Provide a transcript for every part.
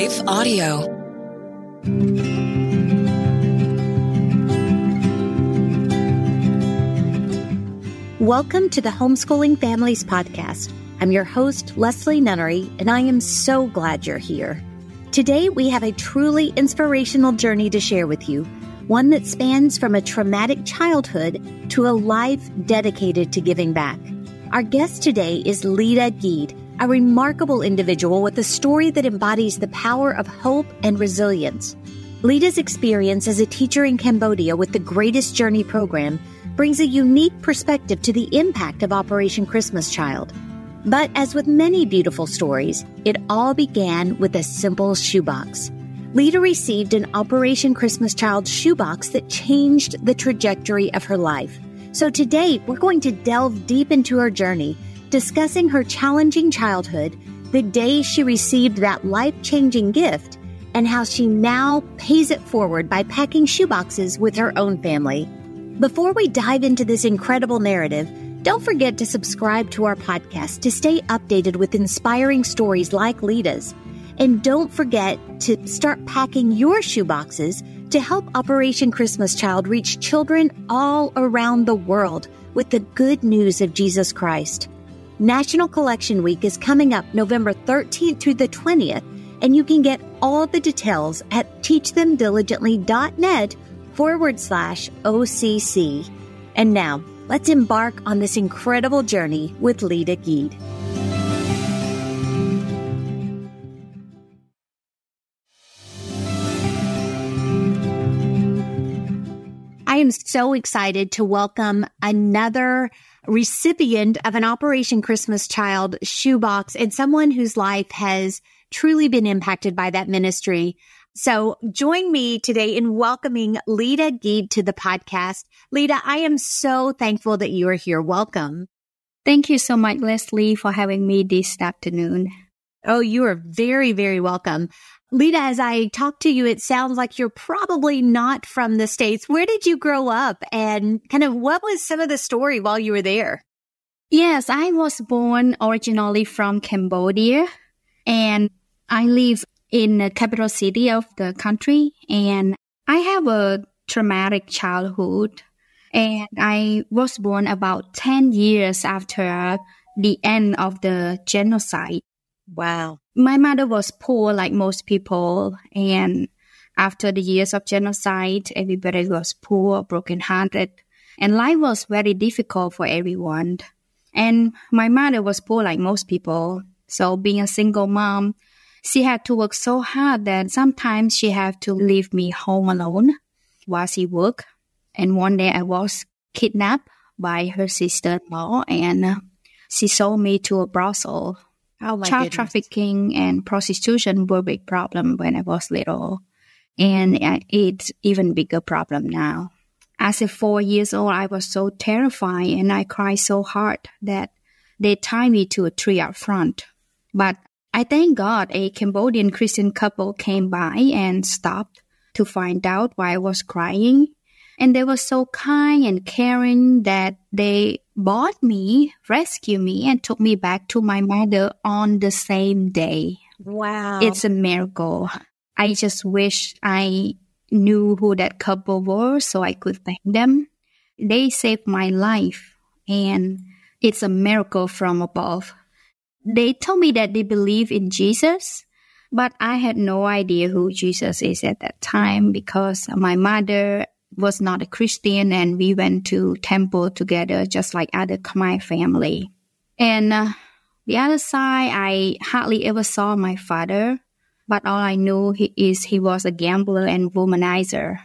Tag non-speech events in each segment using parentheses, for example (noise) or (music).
Life Audio. Welcome to the Homeschooling Families Podcast. I'm your host, Leslie Nunnery, and I am so glad you're here. Today, we have a truly inspirational journey to share with you, one that spans from a traumatic childhood to a life dedicated to giving back. Our guest today is Lyda Giedd, a remarkable individual with a story that embodies the power of hope and resilience. Lyda's experience as a teacher in Cambodia with the Greatest Journey program brings a unique perspective to the impact of Operation Christmas Child. But as with many beautiful stories, it all began with a simple shoebox. Lyda received an Operation Christmas Child shoebox that changed the trajectory of her life. So today, we're going to delve deep into her journey, discussing her challenging childhood, the day she received that life changing gift, and how she now pays it forward by packing shoeboxes with her own family. Before we dive into this incredible narrative, don't forget to subscribe to our podcast to stay updated with inspiring stories like Lyda's. And don't forget to start packing your shoeboxes to help Operation Christmas Child reach children all around the world with the good news of Jesus Christ. National Collection Week is coming up November 13th through the 20th, and you can get all the details at teachthemdiligently.net forward slash OCC. And now, let's embark on this incredible journey with Lyda Giedd. I am so excited to welcome another recipient of an Operation Christmas Child shoebox and someone whose life has truly been impacted by that ministry. So join me today in welcoming Lyda Giedd to the podcast. Lyda, I am so thankful that you are here. Welcome. Thank you so much, Leslie, for having me this afternoon. Oh, you are very, very welcome. Lyda, as I talk to you, it sounds like you're probably not from the States. Where did you grow up and kind of what was some of the story while you were there? Yes, I was born originally from Cambodia and I live in the capital city of the country and I have a traumatic childhood and I was born about 10 years after the end of the genocide. Wow. My mother was poor like most people and after the years of genocide, everybody was poor, broken-hearted, and life was very difficult for everyone. And my mother was poor like most people. So being a single mom, she had to work so hard that sometimes she had to leave me home alone while she worked. And one day I was kidnapped by her sister-in-law and she sold me to a brothel. Oh Child goodness. trafficking and prostitution were a big problem when I was little. And it's even bigger problem now. As a four years old, I was so terrified and I cried so hard that they tied me to a tree out front. But I thank God a Cambodian Christian couple came by and stopped to find out why I was crying. And they were so kind and caring that they bought me, rescued me, and took me back to my mother on the same day. Wow. It's a miracle. I just wish I knew who that couple were so I could thank them. They saved my life and it's a miracle from above. They told me that they believe in Jesus, but I had no idea who Jesus is at that time because my mother was not a Christian and we went to temple together just like other Khmer family. And uh, the other side, I hardly ever saw my father, but all I knew he is he was a gambler and womanizer.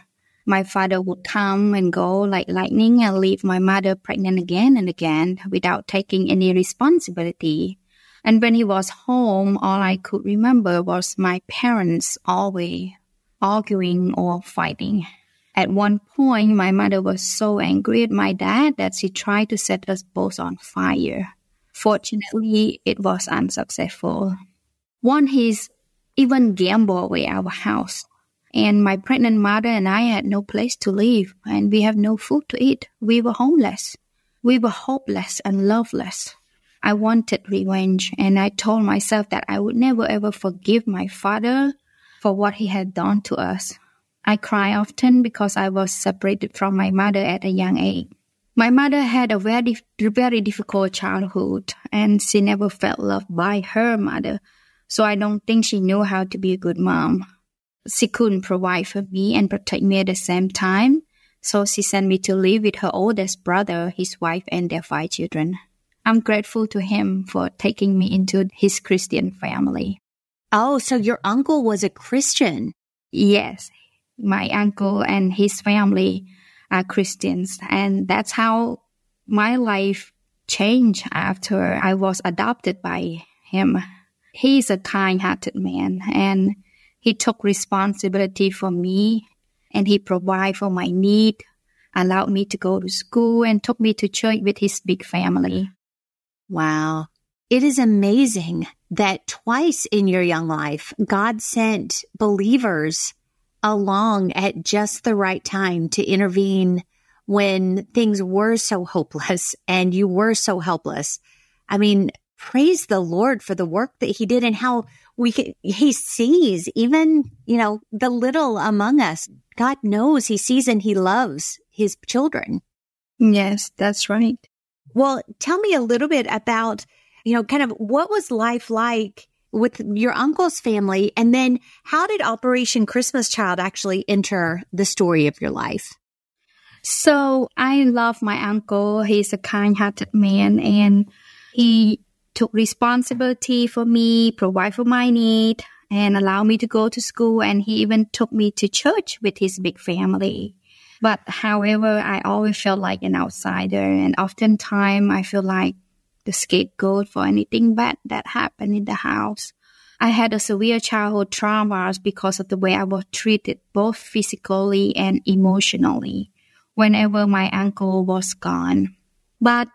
My father would come and go like lightning and leave my mother pregnant again and again without taking any responsibility. And when he was home, all I could remember was my parents always arguing or fighting. At one point, my mother was so angry at my dad that she tried to set us both on fire. Fortunately, it was unsuccessful. One, he's even gambled away our house. And my pregnant mother and I had no place to live, and we have no food to eat. We were homeless. We were hopeless and loveless. I wanted revenge, and I told myself that I would never ever forgive my father for what he had done to us. I cry often because I was separated from my mother at a young age. My mother had a very, very difficult childhood and she never felt loved by her mother. So I don't think she knew how to be a good mom. She couldn't provide for me and protect me at the same time. So she sent me to live with her oldest brother, his wife, and their five children. I'm grateful to him for taking me into his Christian family. Oh, so your uncle was a Christian? Yes. My uncle and his family are Christians. And that's how my life changed after I was adopted by him. He's a kind hearted man and he took responsibility for me and he provided for my need, allowed me to go to school and took me to church with his big family. Wow. It is amazing that twice in your young life, God sent believers along at just the right time to intervene when things were so hopeless and you were so helpless. I mean, praise the Lord for the work that he did and how we can, he sees even, you know, the little among us. God knows he sees and he loves his children. Yes, that's right. Well, tell me a little bit about, you know, kind of what was life like with your uncle's family? And then how did Operation Christmas Child actually enter the story of your life? So I love my uncle. He's a kind hearted man and he took responsibility for me, provide for my need, and allow me to go to school. And he even took me to church with his big family. But however, I always felt like an outsider, and oftentimes I feel like the scapegoat for anything bad that happened in the house. I had a severe childhood trauma because of the way I was treated both physically and emotionally whenever my uncle was gone. But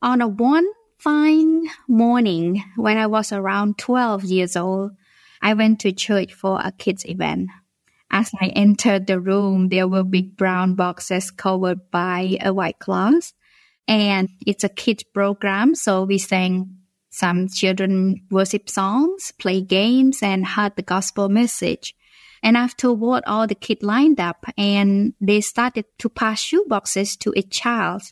on a one fine morning when I was around 12 years old, I went to church for a kids event. As I entered the room, there were big brown boxes covered by a white cloth. And it's a kid program, so we sang some children worship songs, play games, and heard the gospel message. And afterward, all the kids lined up and they started to pass shoe boxes to each child.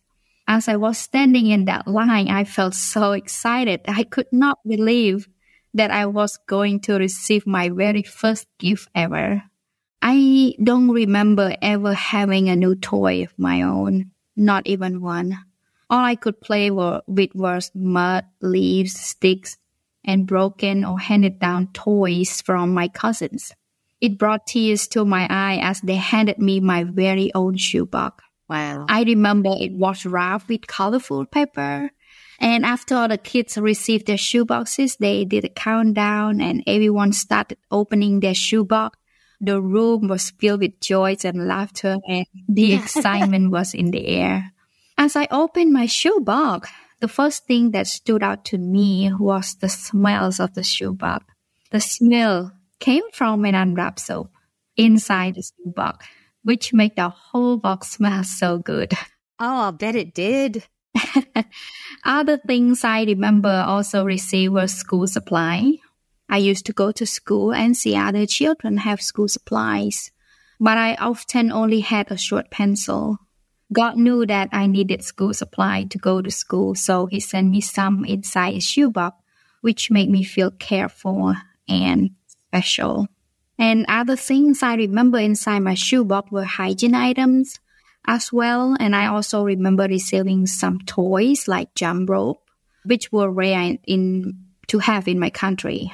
As I was standing in that line, I felt so excited. I could not believe that I was going to receive my very first gift ever. I don't remember ever having a new toy of my own, not even one. All I could play with was mud, leaves, sticks, and broken or handed down toys from my cousins. It brought tears to my eye as they handed me my very own shoebox. Wow. I remember it was wrapped with colorful paper. And after all the kids received their shoeboxes, they did a countdown and everyone started opening their shoebox. The room was filled with joy and laughter and the (laughs) excitement was in the air. As I opened my shoebox, the first thing that stood out to me was the smells of the shoebox. The smell came from an unwrapped soap inside the shoebox, which made the whole box smell so good. (laughs) Oh, I'll bet it did. (laughs) Other things I remember also received were school supply. I used to go to school and see other children have school supplies, but I often only had a short pencil God knew that I needed school supply to go to school, so He sent me some inside a shoebox, which made me feel careful and special. And other things I remember inside my shoebox were hygiene items as well. And I also remember receiving some toys like jump rope, which were rare in to have in my country.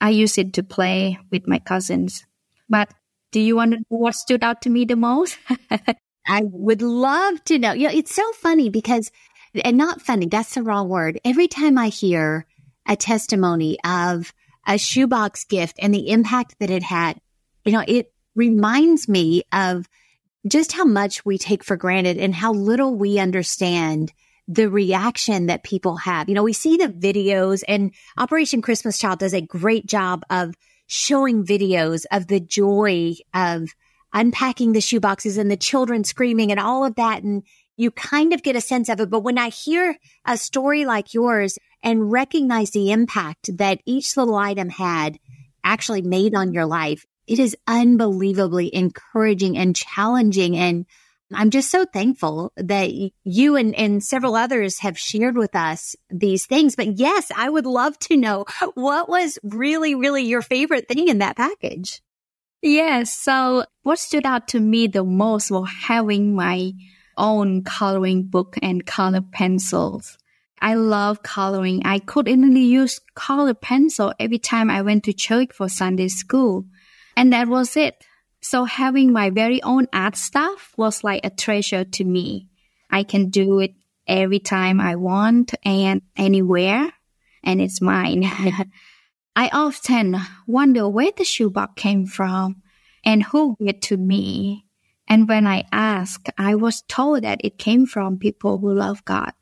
I used it to play with my cousins. But do you want to know what stood out to me the most? (laughs) I would love to know. You know, it's so funny because, and not funny, that's the wrong word. Every time I hear a testimony of a shoebox gift and the impact that it had, you know, it reminds me of just how much we take for granted and how little we understand the reaction that people have. You know, we see the videos and Operation Christmas Child does a great job of showing videos of the joy of unpacking the shoeboxes and the children screaming and all of that. And you kind of get a sense of it. But when I hear a story like yours and recognize the impact that each little item had actually made on your life, it is unbelievably encouraging and challenging. And I'm just so thankful that you and, and several others have shared with us these things. But yes, I would love to know what was really, really your favorite thing in that package. Yes. So what stood out to me the most was having my own coloring book and color pencils. I love coloring. I could only use color pencil every time I went to church for Sunday school. And that was it. So having my very own art stuff was like a treasure to me. I can do it every time I want and anywhere, and it's mine. (laughs) I often wonder where the shoebox came from and who gave it to me. And when I asked, I was told that it came from people who love God.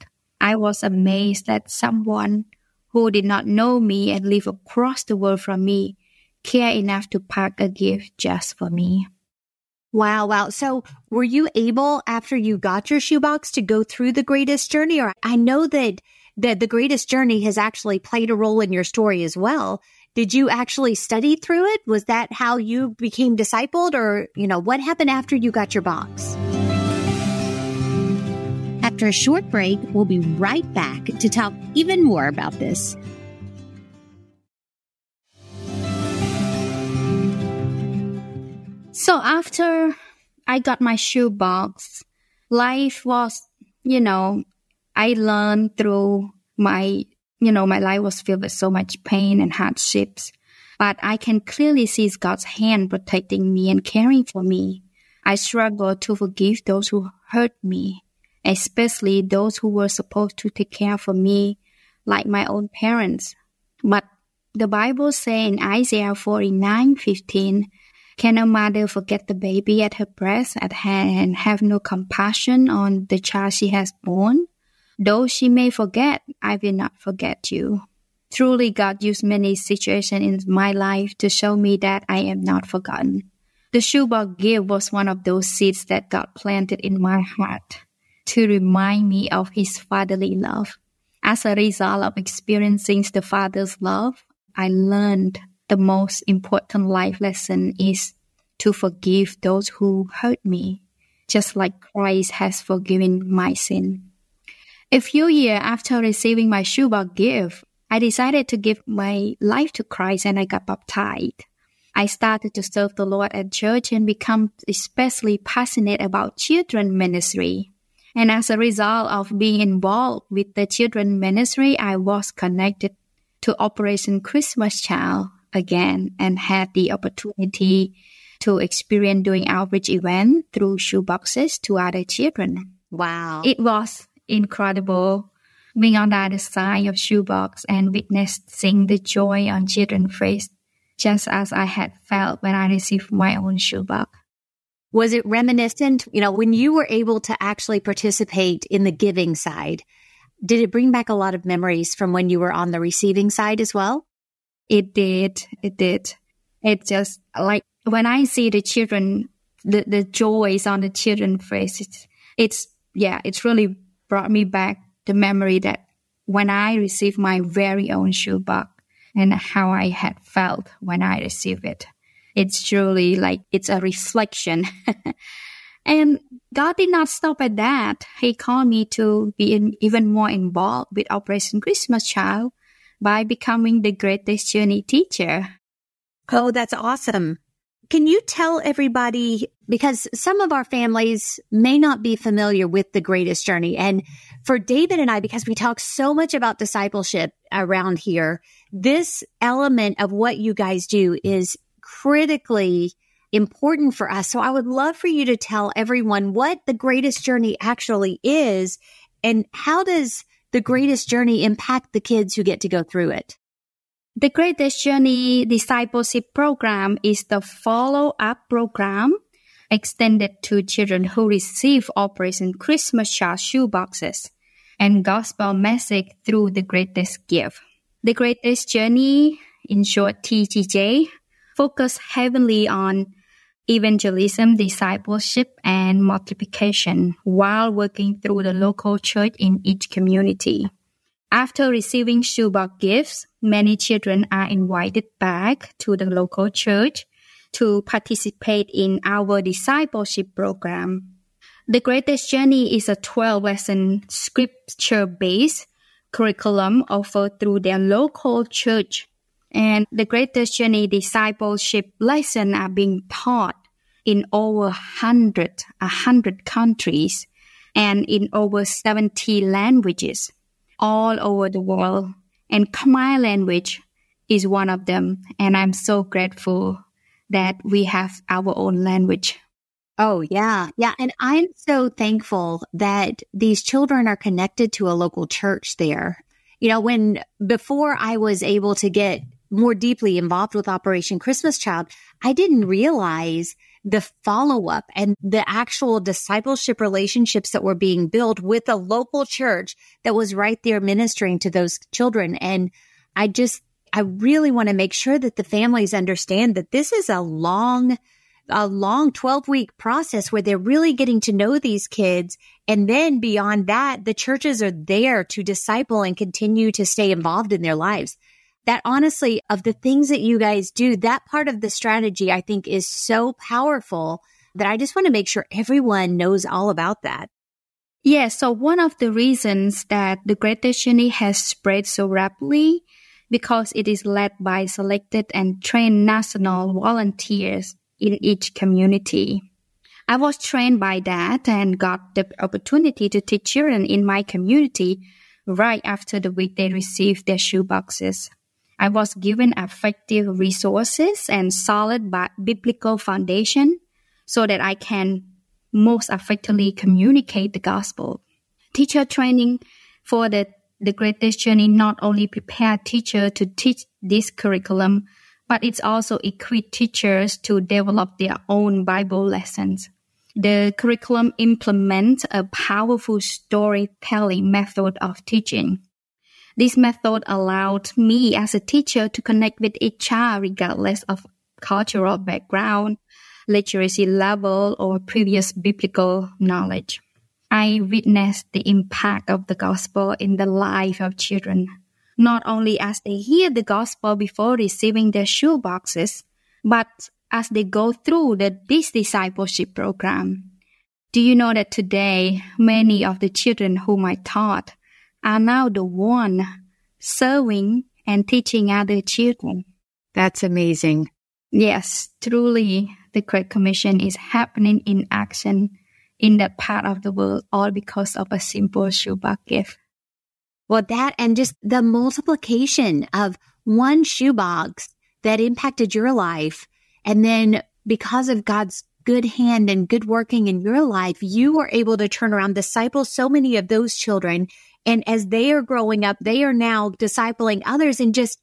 I was amazed that someone who did not know me and live across the world from me care enough to pack a gift just for me. Wow, wow. So were you able after you got your shoebox to go through the greatest journey? Or I know that that the greatest journey has actually played a role in your story as well. Did you actually study through it? Was that how you became discipled or, you know, what happened after you got your box? After a short break, we'll be right back to talk even more about this. So after I got my shoe box, life was, you know, I learned through my, you know, my life was filled with so much pain and hardships. But I can clearly see God's hand protecting me and caring for me. I struggle to forgive those who hurt me, especially those who were supposed to take care for me, like my own parents. But the Bible says in Isaiah 49, 15, can a mother forget the baby at her breast at hand and have no compassion on the child she has born? Though she may forget, I will not forget you. Truly, God used many situations in my life to show me that I am not forgotten. The shoebox gift was one of those seeds that God planted in my heart to remind me of His fatherly love. As a result of experiencing the Father's love, I learned the most important life lesson is to forgive those who hurt me, just like Christ has forgiven my sin. A few years after receiving my shoebox gift, I decided to give my life to Christ and I got baptized. I started to serve the Lord at church and become especially passionate about children ministry. And as a result of being involved with the children ministry, I was connected to Operation Christmas Child, again and had the opportunity to experience doing outreach events through shoeboxes to other children. Wow. It was incredible being on the other side of shoebox and witnessing the joy on children's face, just as I had felt when I received my own shoebox. Was it reminiscent, you know, when you were able to actually participate in the giving side? Did it bring back a lot of memories from when you were on the receiving side as well? It did. It did. It just like when I see the children, the, the joys on the children's faces, it's, yeah, it's really brought me back the memory that when I received my very own shoebox and how I had felt when I received it. It's truly like it's a reflection. (laughs) and God did not stop at that. He called me to be in, even more involved with Operation Christmas Child by becoming the greatest journey teacher. Oh, that's awesome. Can you tell everybody, because some of our families may not be familiar with the greatest journey. And for David and I, because we talk so much about discipleship around here, this element of what you guys do is critically important for us. So I would love for you to tell everyone what the greatest journey actually is and how does the greatest journey impact the kids who get to go through it? The Greatest Journey Discipleship Program is the follow up program extended to children who receive Operation Christmas Child shoeboxes and gospel message through the greatest gift. The Greatest Journey, in short TGJ, focus heavily on evangelism, discipleship, and multiplication while working through the local church in each community. After receiving shoebox gifts, many children are invited back to the local church to participate in our discipleship program. The Greatest Journey is a 12 lesson scripture based curriculum offered through their local church. And the Greatest Journey discipleship lessons are being taught in over 100, 100 countries and in over 70 languages all over the world. And Khmer language is one of them. And I'm so grateful that we have our own language. Oh, yeah. Yeah. And I'm so thankful that these children are connected to a local church there. You know, when before I was able to get more deeply involved with Operation Christmas Child, I didn't realize the follow up and the actual discipleship relationships that were being built with a local church that was right there ministering to those children. And I just, I really want to make sure that the families understand that this is a long, a long 12 week process where they're really getting to know these kids. And then beyond that, the churches are there to disciple and continue to stay involved in their lives that honestly, of the things that you guys do, that part of the strategy I think is so powerful that I just want to make sure everyone knows all about that. Yeah, so one of the reasons that the Greatest Journey has spread so rapidly because it is led by selected and trained national volunteers in each community. I was trained by that and got the opportunity to teach children in my community right after the week they received their shoe boxes. I was given effective resources and solid biblical foundation so that I can most effectively communicate the gospel. Teacher training for the, the greatest journey not only prepare teacher to teach this curriculum, but it's also equip teachers to develop their own Bible lessons. The curriculum implements a powerful storytelling method of teaching. This method allowed me as a teacher to connect with each child regardless of cultural background, literacy level, or previous biblical knowledge. I witnessed the impact of the gospel in the life of children, not only as they hear the gospel before receiving their shoe boxes, but as they go through the, this discipleship program. Do you know that today many of the children whom I taught are now the one serving and teaching other children. That's amazing. Yes, truly, the Great Commission is happening in action in that part of the world, all because of a simple shoebox gift. Well, that and just the multiplication of one shoebox that impacted your life. And then because of God's good hand and good working in your life, you were able to turn around, disciple so many of those children and as they are growing up, they are now discipling others and just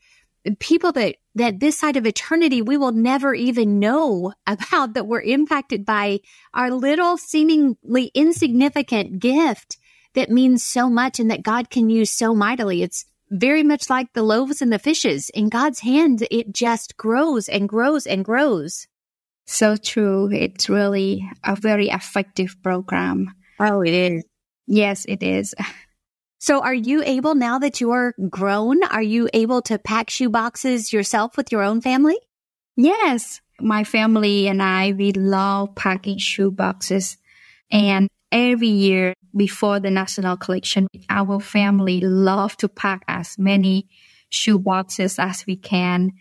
people that, that this side of eternity, we will never even know (laughs) about that were impacted by our little seemingly insignificant gift that means so much and that God can use so mightily. It's very much like the loaves and the fishes. In God's hand, it just grows and grows and grows. So true. It's really a very effective program. Oh, it is. Yes, it is. (laughs) So are you able now that you are grown, are you able to pack shoe boxes yourself with your own family? Yes. My family and I, we love packing shoe boxes. And every year before the national collection, our family love to pack as many shoe boxes as we can.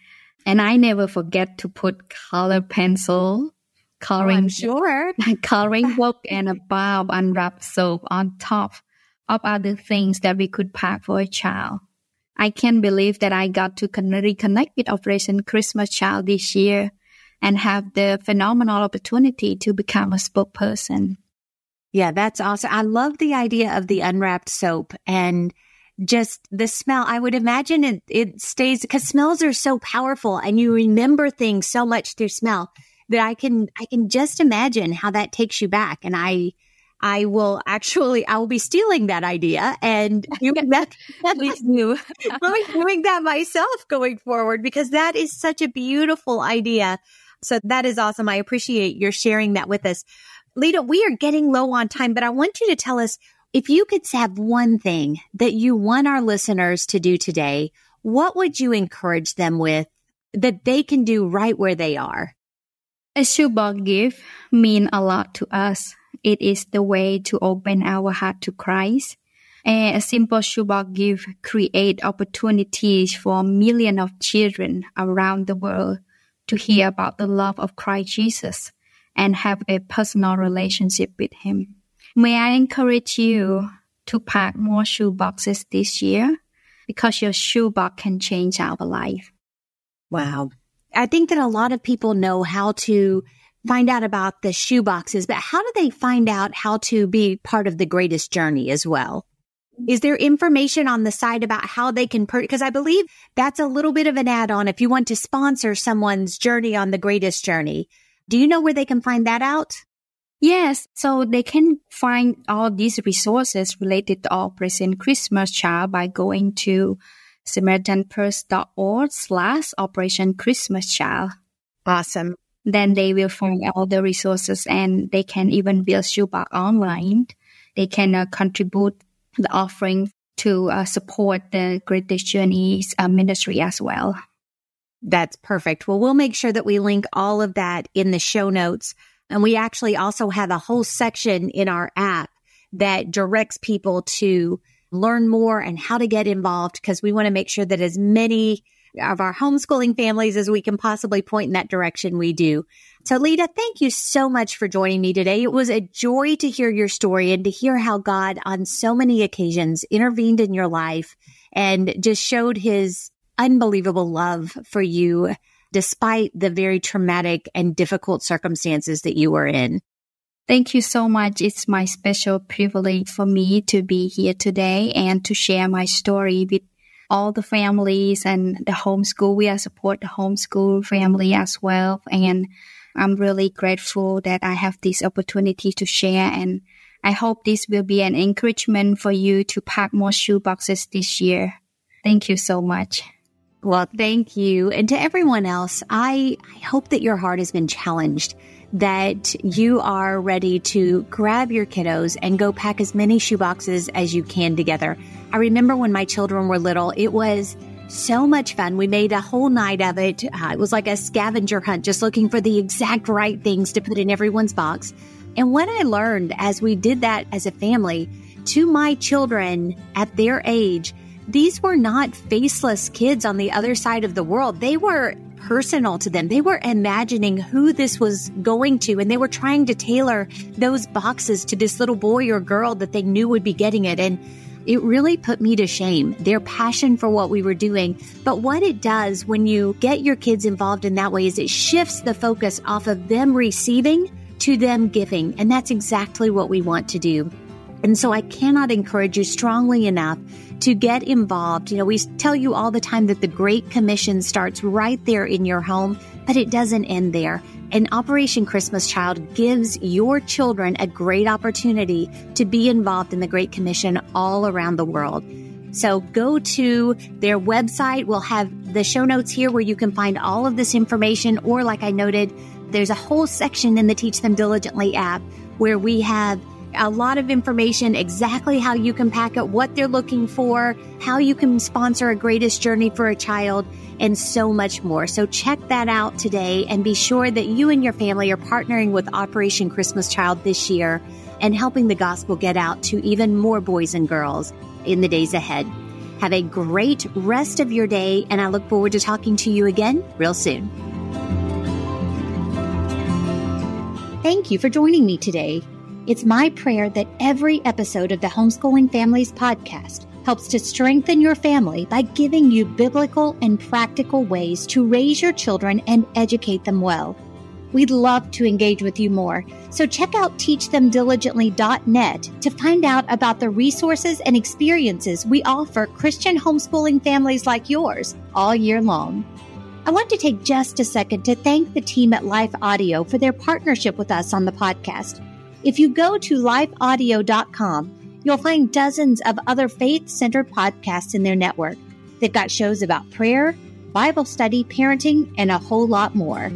And I never forget to put color pencil, oh, coloring, oh, sure. (laughs) coloring book and a bulb unwrapped soap on top of other things that we could pack for a child. I can't believe that I got to reconnect with Operation Christmas Child this year and have the phenomenal opportunity to become a spokesperson. Yeah, that's awesome. I love the idea of the unwrapped soap and just the smell. I would imagine it, it stays because smells are so powerful and you remember things so much through smell that I can, I can just imagine how that takes you back. And I, I will actually, I will be stealing that idea and doing (laughs) that. Please do. (laughs) Doing that myself going forward because that is such a beautiful idea. So that is awesome. I appreciate your sharing that with us. Lyda, we are getting low on time, but I want you to tell us if you could have one thing that you want our listeners to do today, what would you encourage them with that they can do right where they are? A shoebox gift mean a lot to us. It is the way to open our heart to Christ. And a simple shoebox gift create opportunities for millions of children around the world to hear about the love of Christ Jesus and have a personal relationship with Him. May I encourage you to pack more shoe boxes this year because your shoebox can change our life. Wow. I think that a lot of people know how to find out about the shoe boxes, but how do they find out how to be part of the greatest journey as well? Is there information on the site about how they can purchase? Because I believe that's a little bit of an add on if you want to sponsor someone's journey on the greatest journey. Do you know where they can find that out? Yes, so they can find all these resources related to Operation Christmas Child by going to samaritanpurse.org slash Operation Christmas Child. Awesome. Then they will find all the resources and they can even build a shoebox online. They can uh, contribute the offering to uh, support the Greatest Journeys uh, ministry as well. That's perfect. Well, we'll make sure that we link all of that in the show notes. And we actually also have a whole section in our app that directs people to learn more and how to get involved because we want to make sure that as many of our homeschooling families as we can possibly point in that direction we do. So Lyda, thank you so much for joining me today. It was a joy to hear your story and to hear how God on so many occasions intervened in your life and just showed his unbelievable love for you despite the very traumatic and difficult circumstances that you were in. Thank you so much. It's my special privilege for me to be here today and to share my story with all the families and the homeschool. We are support the homeschool family as well. And I'm really grateful that I have this opportunity to share and I hope this will be an encouragement for you to pack more shoe boxes this year. Thank you so much. Well, thank you. And to everyone else, I, I hope that your heart has been challenged, that you are ready to grab your kiddos and go pack as many shoeboxes as you can together. I remember when my children were little, it was so much fun. We made a whole night of it. Uh, it was like a scavenger hunt, just looking for the exact right things to put in everyone's box. And what I learned as we did that as a family to my children at their age, these were not faceless kids on the other side of the world. They were personal to them. They were imagining who this was going to, and they were trying to tailor those boxes to this little boy or girl that they knew would be getting it. And it really put me to shame, their passion for what we were doing. But what it does when you get your kids involved in that way is it shifts the focus off of them receiving to them giving. And that's exactly what we want to do. And so I cannot encourage you strongly enough to get involved. You know, we tell you all the time that the Great Commission starts right there in your home, but it doesn't end there. And Operation Christmas Child gives your children a great opportunity to be involved in the Great Commission all around the world. So go to their website. We'll have the show notes here where you can find all of this information. Or, like I noted, there's a whole section in the Teach Them Diligently app where we have a lot of information, exactly how you can pack it, what they're looking for, how you can sponsor a greatest journey for a child, and so much more. So check that out today and be sure that you and your family are partnering with Operation Christmas Child this year and helping the gospel get out to even more boys and girls in the days ahead. Have a great rest of your day, and I look forward to talking to you again real soon. Thank you for joining me today. It's my prayer that every episode of the Homeschooling Families podcast helps to strengthen your family by giving you biblical and practical ways to raise your children and educate them well. We'd love to engage with you more, so check out teachthemdiligently.net to find out about the resources and experiences we offer Christian homeschooling families like yours all year long. I want to take just a second to thank the team at Life Audio for their partnership with us on the podcast. If you go to lifeaudio.com, you'll find dozens of other faith centered podcasts in their network. They've got shows about prayer, Bible study, parenting, and a whole lot more.